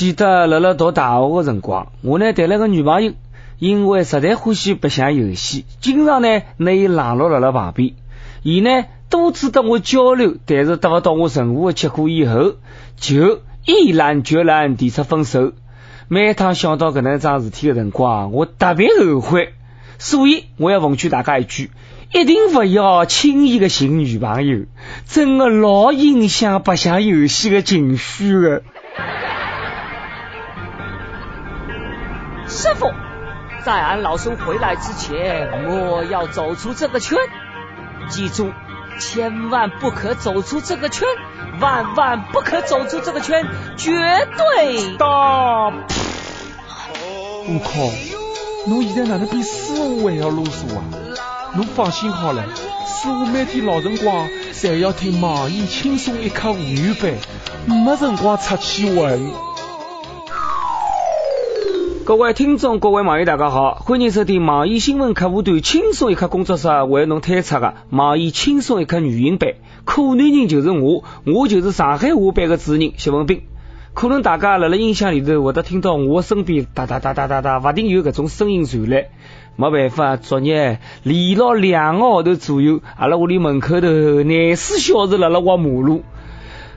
记得辣辣读大学的辰光，我呢谈了个女朋友，因为实在欢喜白相游戏，经常呢拿伊冷落辣辣旁边。伊呢多次跟我交流，但是得不到我任何的结果以后，就毅然决然提出分手。每趟想到搿能桩事体的辰光，我特别后悔。所以我要奉劝大家一句：一定不要轻易的寻女朋友，真的老影响白相游戏的情绪的。师傅，在俺老孙回来之前，莫要走出这个圈。记住，千万不可走出这个圈，万万不可走出这个圈，绝对。大！我靠！侬现在哪能比师傅还要啰嗦啊？侬放心好了，师傅每天老辰光侪要听网易轻松一刻会员版，没辰光出去玩。各位听众，各位网友，大家好，欢迎收听网易新闻客户端轻松一刻工作室为侬推出的网易轻松一刻语音版。可男人就是我，我就是上海话版的主人谢文斌。可能大家辣辣音响里头会得听到我身边哒哒哒哒哒哒，不定有搿种声音传来。没办法，昨日连了两个号头左右，阿拉屋里门口头廿四小时辣辣挖马路。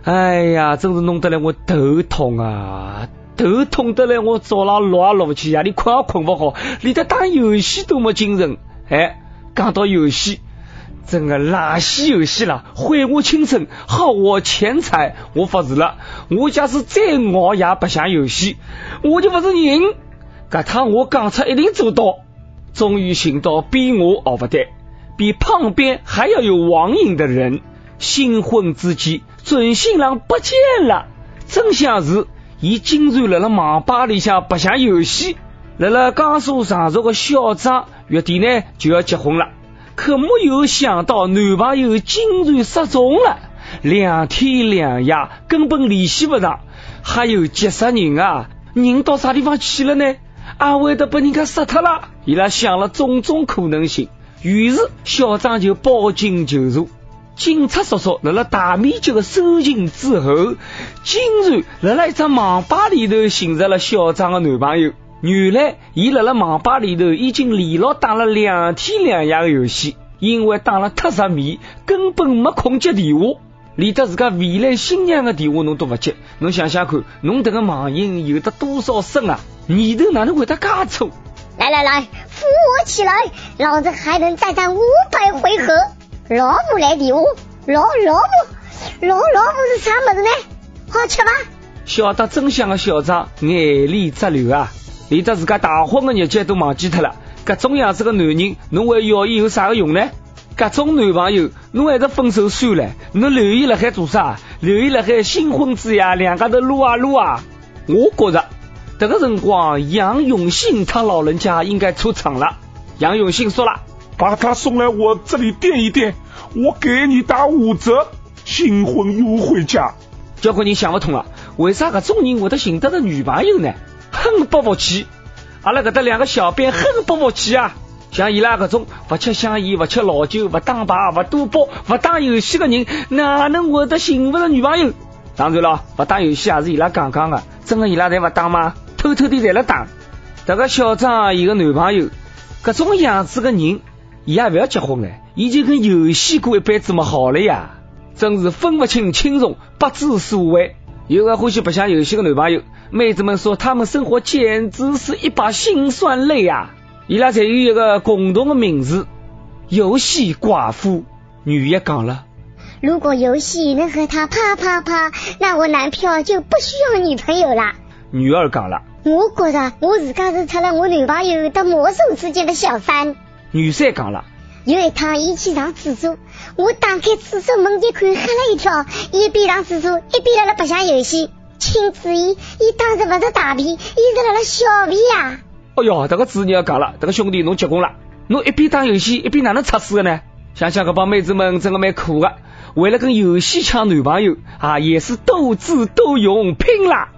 哎呀，真是弄得来我头痛啊！头痛得来，我早上落也落不起，夜里困也困不好，连得打游戏都没精神。哎，讲到游戏，真的垃圾游戏啦，毁我青春，耗我钱财。我发誓了，我假使再熬夜不想游戏，我就不是人。这趟我讲出一定做到。终于寻到比我熬不得，比旁边还要有网瘾的人。新婚之际，准新郎不见了，真相是。伊竟然辣辣网吧里向白相游戏，辣辣江苏常熟的小张月底呢就要结婚了，可没有想到男朋友竟然失踪了，两天两夜根本联系不上，还有急死人啊！人到啥地方去了呢？阿会得被人家杀脱了？伊拉想了种种可能性，于是小张就报警求助。警察叔叔辣辣大面积的搜寻之后，竟然辣辣一只网吧里头寻着了小张的男朋友。原来，伊辣辣网吧里头已经连牢打了两天两夜的游戏，因为打了太入迷，根本没空接电话，连得自家未来新娘的电话侬都不接。侬想想看，侬这个网瘾有得多少深啊？念头哪能会得介粗？来来来，扶我起来，老子还能再战五百回合。老母来电话，老老母，老老母是啥么子呢？好吃吗？晓得真相的小张眼泪直流啊，连得自家大婚的日节都忘记脱了。搿种样子的男人，侬还要伊有啥个用呢？搿种男朋友，侬还是分手算了。侬留伊辣海做啥？留伊辣海新婚之夜，两家头撸啊撸啊。我觉着，这个辰光杨永信他老人家应该出场了。杨永信说了。把他送来我这里垫一垫，我给你打五折，新婚优惠价。交关人想不通了，为啥搿种人会得寻得到女朋友呢？很不服气，阿拉搿搭两个小编很不服气啊！像伊拉搿种不吃香烟、不吃老酒、不打牌、不赌博、不打游戏的人，哪能会得寻不着女朋友？当然了，不打游戏也是伊拉讲讲的，真的伊拉侪勿打吗？偷偷的在了打。这个小张伊个男朋友，搿种样子的人。伊也不要结婚了，已经跟游戏过一辈子么好了呀，真是分不清轻重，不知所谓。有个欢喜白相游戏的男朋友，妹子们说他们生活简直是一把辛酸泪啊！伊拉侪有一个共同的名字——游戏寡妇。女一讲了：如果游戏能和他啪啪啪，那我男票就不需要女朋友了。女二讲了：我觉着我自家是出了我女朋友的魔兽之间的小三。女三讲了，有一趟伊去上厕所，我打开厕所门一看，吓了一跳，一边上厕所一边辣辣白相游戏。请注意，伊当时不是大便，伊是辣辣小便呀！哎哟，这个主人要讲了，这个兄弟侬结棍了，侬一边打游戏一边哪能测试的呢？想想这帮妹子们真的蛮苦的，为了跟游戏抢男朋友啊，也是斗智斗勇拼了。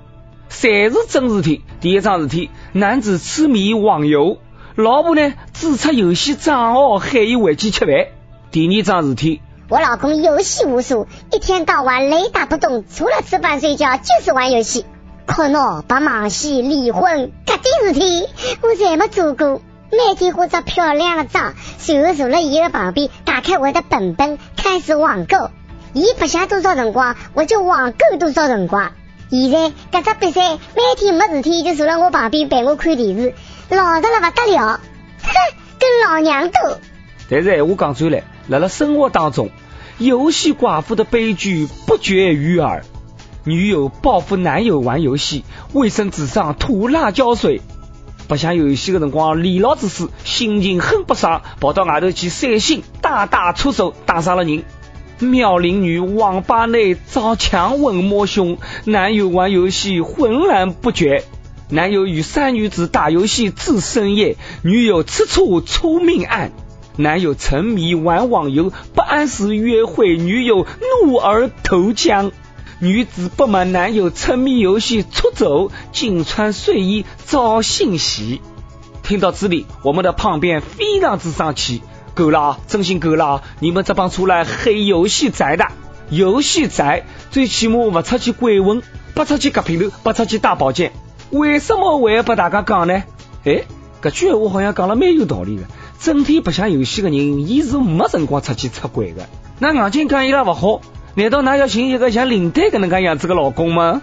侪是真事体，第一桩事体，男子痴迷网游。老婆呢？注册游戏账号喊伊回去吃饭。第二桩事体，我老公游戏无数，一天到晚雷打不动，除了吃饭睡觉就是玩游戏。可恼把忙西离婚，搿点事体我侪没做过。每天化着漂亮的妆，随后坐了伊的旁边，打开我的本本，开始网购。伊不下多少辰光，我就网购多少辰光。现在搿只比赛，每天没事体就坐辣我旁边陪我看电视，老实了不得了，哼，跟老娘斗。但是闲话讲出来，辣辣生活当中，游戏寡妇的悲剧不绝于耳。女友报复男友玩游戏，卫生纸上涂辣椒水。白相游戏的辰光，李老子是心情很不爽，跑到外头去散心，大打出手，打伤了人。妙龄女网吧内遭强吻摸胸，男友玩游戏浑然不觉。男友与三女子打游戏至深夜，女友吃醋出命案。男友沉迷玩网游，不按时约会，女友怒而投江。女子不满男友沉迷游戏出走，仅穿睡衣遭性袭。听到这里，我们的胖边非常之生气，够了，真心够了！你们这帮出来黑游戏宅的，游戏宅最起码不出去鬼混，不出去割平头，不出去打宝剑，为什么会把大家讲呢？哎，这句话好像讲了蛮有道理的。整天白相游戏的人，伊是没辰光出去出轨的。那硬劲讲伊拉勿好。难道㑚要寻一个像林丹搿能介样子的老公吗？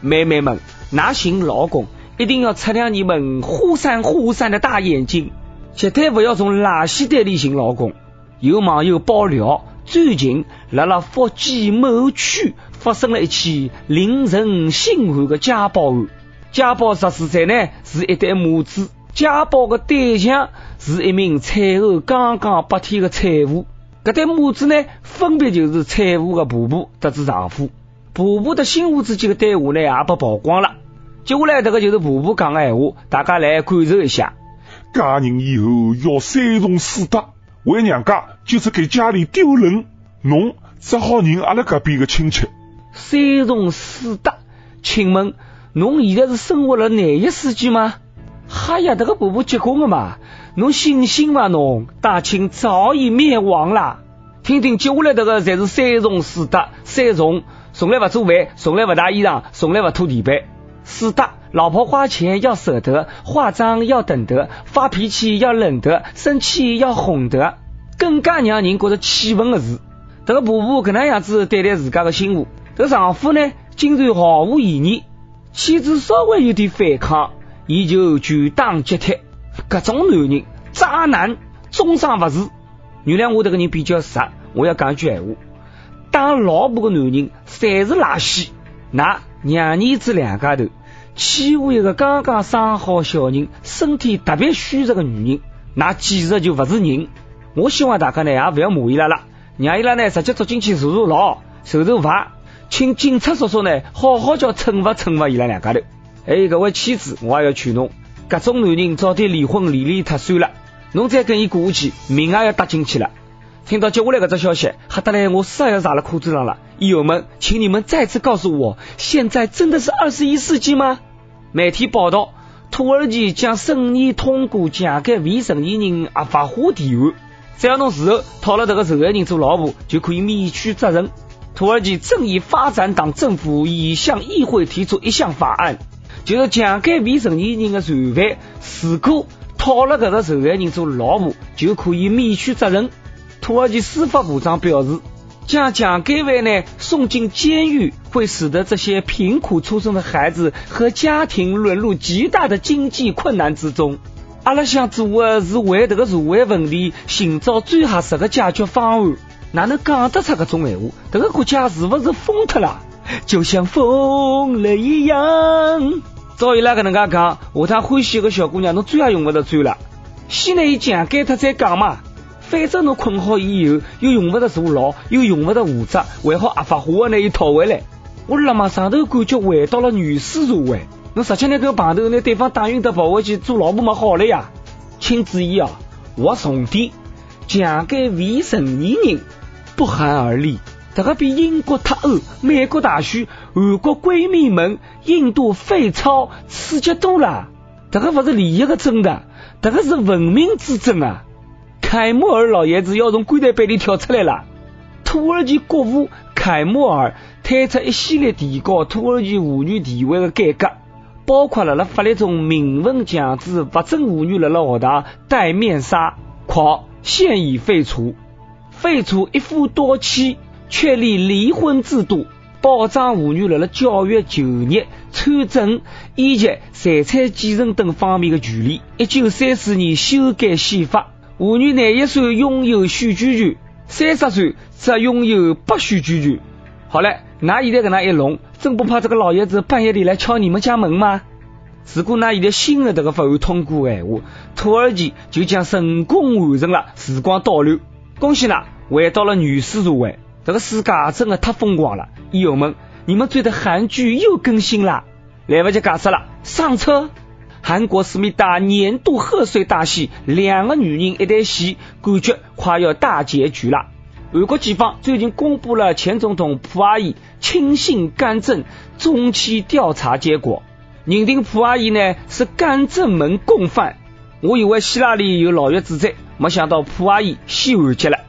妹妹们，㑚寻老公一定要擦亮你们忽闪忽闪的大眼睛，绝对不要从垃圾袋里寻老公。有网友爆料，最近辣辣福建某区发生了一起令人心寒的家暴案。家暴实施者呢是一对母子，家暴的对象是一名产后刚刚八天的产妇。这对母子呢，分别就是产妇的婆婆得知丈夫，婆婆的新妇之间的对话呢，也被曝光了。接下来这个就是婆婆讲的闲话，大家来感受一下。嫁人以后要三从四德，回娘家就是给家里丢人，侬只好认阿拉隔壁的亲戚。三从四德，请问侬现在是生活了哪一世纪吗？哈呀，这个婆婆结棍了嘛？侬醒醒嘛！侬大清早已灭亡啦。听听接下来这个，才是三从四德。三从：从来不做饭，从来不洗衣裳，从来不拖地板。四德：老婆花钱要舍得，化妆要等得，发脾气要忍得，生气要哄得。更加让人觉得气愤的是，这个婆婆搿能样子对待自家的媳妇，这个丈夫呢，竟然毫无异议。妻子稍微有点反抗，伊就拳打脚踢。各种男人，渣男，终生不是。原谅我这个人比较傻，我要讲一句闲话：当老婆的男人，侪是垃圾。那娘儿子两家头欺负一个刚刚生好小人、身体特别虚弱的女人，那简直就不是人。我希望大家呢也不要骂伊拉了，让伊拉呢直接捉进去坐坐牢、受受罚，请警察叔叔呢好好叫惩罚惩罚伊拉两家头。还有各位妻子，我也要劝侬。各种男人早点离婚，离离脱算了。侬再跟伊过下去，命也要搭进去了。听到接下来这只消息，吓得来我屎要撒了裤子上了。友们，请你们再次告诉我，现在真的是二十一世纪吗？媒体报道，土耳其将审议通过强奸未成年人合法化提案，只要侬事后讨了这个受害人做老婆，就可以免去责任。土耳其正义发展党政府已向议会提出一项法案。就是强奸未成年人的罪犯，如果讨了这个受害人做老婆，就可以免去责任。土耳其司法部长表示，将强奸犯呢送进监狱，会使得这些贫苦出生的孩子和家庭沦入极大的经济困难之中。阿拉想做的是为这个社会问题寻找最合适的解决方案，哪能讲得出这种闲话？这个国家是不是疯脱了？就像疯了一样。照伊拉搿能介讲，下趟欢喜个小姑娘，侬追也用勿着追了。先拿伊强奸脱再讲嘛。反正侬困好以后，又用勿着坐牢，又用勿着负责，还好合法化拿伊讨回来。我辣嘛上头感觉回到了原始社会。侬直接拿根棒头拿对方打晕得跑回去做老婆么好了呀。请注意啊，我重点，强奸未成年人不寒而栗。这个比英国脱欧、美国大选、韩国闺蜜们、印度废钞刺激多了。这个不是利益的争的，这个是文明之争啊！凯莫尔老爷子要从棺材板里跳出来了。土耳其国父凯莫尔推出一系列提高土耳其妇女地位的改革，包括了辣法律中明文强制不准妇女辣辣学堂戴面纱，括现已废除；废除一夫多妻，确立离婚制度，保障妇女辣辣教育、就业、参政以及财产继承等方面的权利。一九三四年修改宪法，妇女廿一岁拥有选举权，三十岁则拥有不选举权。好了，那现在跟那一弄，真不怕这个老爷子半夜里来敲你们家门吗？如果那现在新的这个法案通过的话，土耳其就将成功完成了时光倒流。恭喜啦，回到了原始社会。这个世界真的太疯狂了，益友们，你们追的韩剧又更新了，来不及解释了，上车！韩国思密达年度贺岁大戏，两个女人一对戏，感觉快要大结局了。韩国警方最近公布了前总统朴阿姨亲信干政中期调查结果，认定朴阿姨呢是干政门共犯。我以为希拉里有牢狱之灾，没想到朴阿姨先完结了。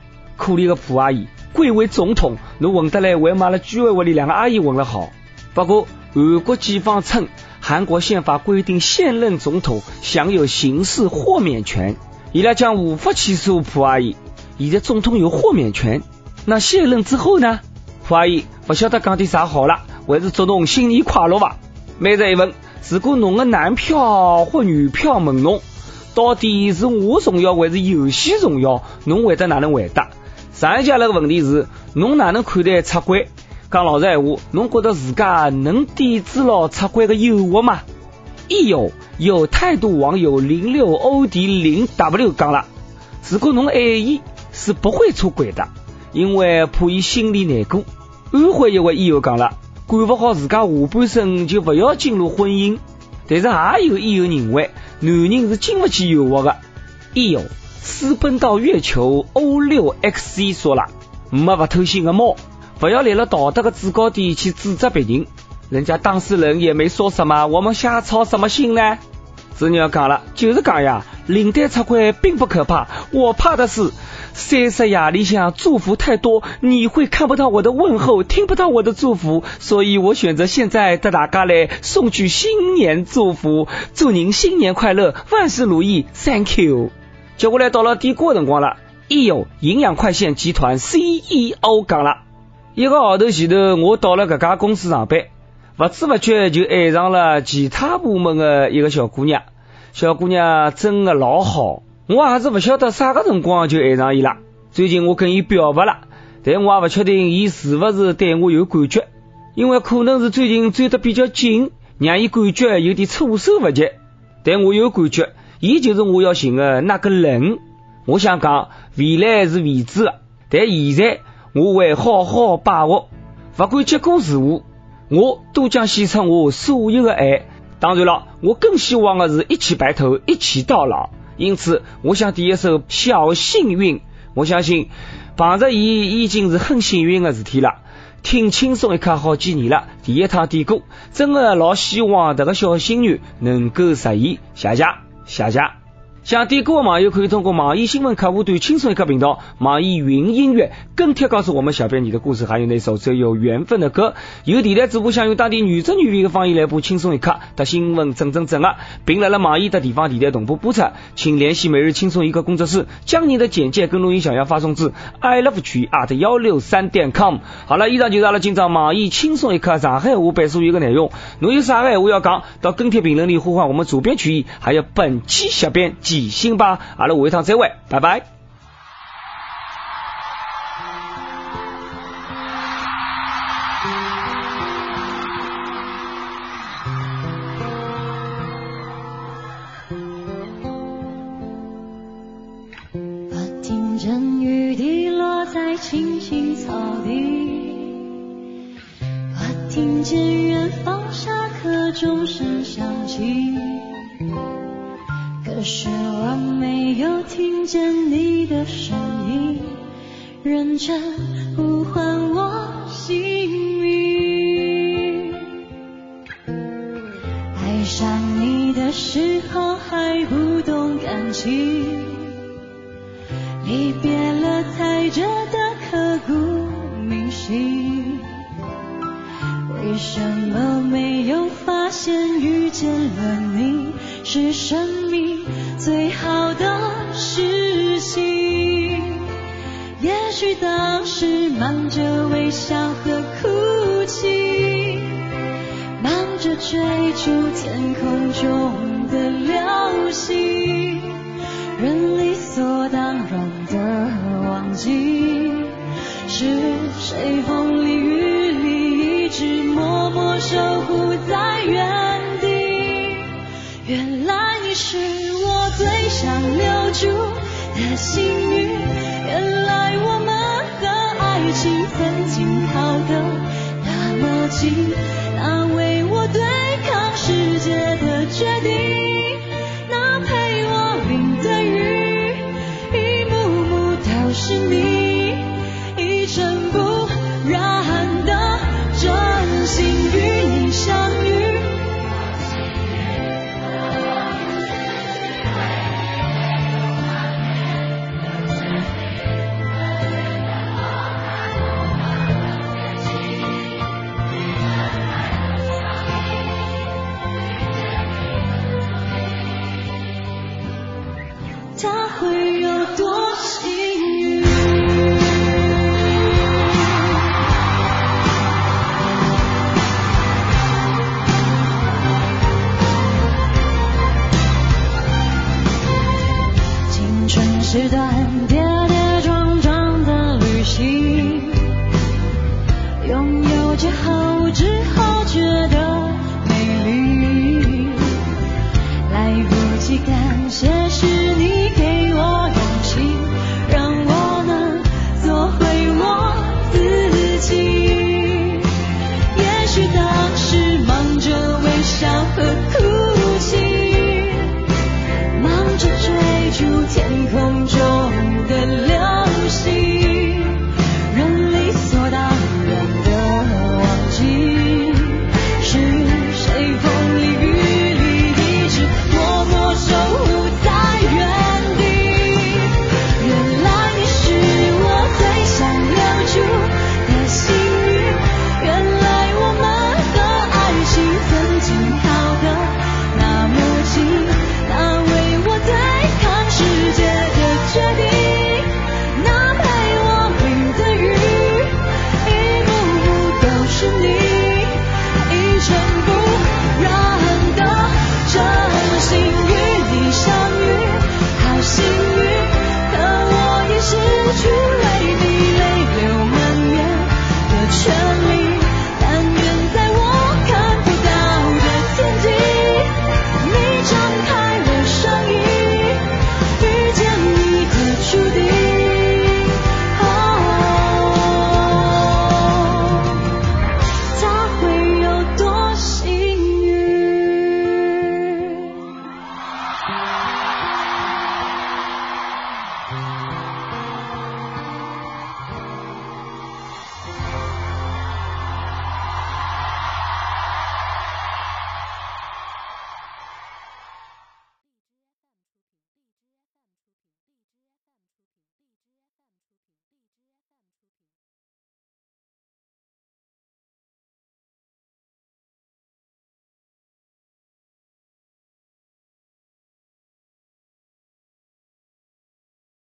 可怜的朴阿姨，贵为总统，侬混得来，为嘛了居委会里两个阿姨混得好？不过韩国警方称，韩国宪法规定现任总统享有刑事豁免权，伊拉将无法起诉朴阿姨。现在总统有豁免权，那卸任之后呢？朴阿姨不晓得讲点啥好了，还是祝侬新年快乐吧。每日一问：如果侬的男票或女票问侬，到底是我重要还是游戏重要？侬会得哪能回答？上一家那个问题是：侬哪能看待出轨？讲老实闲话，侬觉得自家能抵制牢出轨的诱惑吗？一有有态度网友零六 O D 零 W 讲了：如果侬爱伊。是不会出轨的，因为怕伊心里难过。安徽一位医友讲了，管不好自家下半身就不要进入婚姻。但是也有医友认为，男人是经不起诱惑的。医友私奔到月球 O 六 X C 说了，没不偷腥的猫，不要立了道德的制高点去指责别人。人家当事人也没说什么，我们瞎操什么心呢？子女要讲了，就是讲呀，领带出轨并不可怕，我怕的是。三十夜里向祝福太多，你会看不到我的问候，听不到我的祝福，所以我选择现在带大家来送去新年祝福，祝您新年快乐，万事如意，Thank you。接下来到了点歌辰光了，一有营养快线集团 CEO 讲了，一个号头前头我到了这家公司上班，不知不觉就爱上了其他部门的一个小姑娘，小姑娘真的老好。我还是不晓得啥个辰光就爱上伊了。最近我跟伊表白了，但我也不确定伊是不是对我有感觉，因为可能是最近追得比较紧，让伊感觉有点措手不及。但我有感觉，伊就是我要寻的那个人。我想讲，未来是未知的，但现在我会好好把握，不管结果如何，我都将献出我所有的爱。当然了，我更希望的是一起白头，一起到老。因此，我想点一首《小幸运》。我相信碰着伊已经是很幸运的事体了。听轻松一刻好几年了，第一趟点歌，真的老希望这个小幸运能够实现。谢谢，下家。想点歌的网友可以通过网易新闻客户端“轻松一刻”频道、网易云音乐跟帖告诉我们小编你的故事，还有那首最有缘分的歌。有电台主播想用当地原汁原味的方言来播《轻松一刻》的新闻，整整整啊，并来了网易的地方电台同步播出，请联系每日轻松一刻工作室，将你的简介跟录音想要发送至 i love 曲 at 幺六三点 com。好了，以上就是阿拉今朝网易轻松一刻上海话版所有的内容。侬有啥个话要讲，到跟帖评论里呼唤我们主编曲艺，还有本期小编。喜心吧，阿拉下一趟再会，拜拜。我听见雨滴落在青青草地，我听见远方下课钟声是我没有听见你的声音，认真呼唤我姓名。爱上你的时候还不懂感情，离别了才觉得刻骨铭心。为什么没有发现遇见了是生命最好的事情？也许当时忙着微笑和哭泣，忙着追逐天空中的流的幸运，原来我们和爱情曾经靠得那么近，青春是段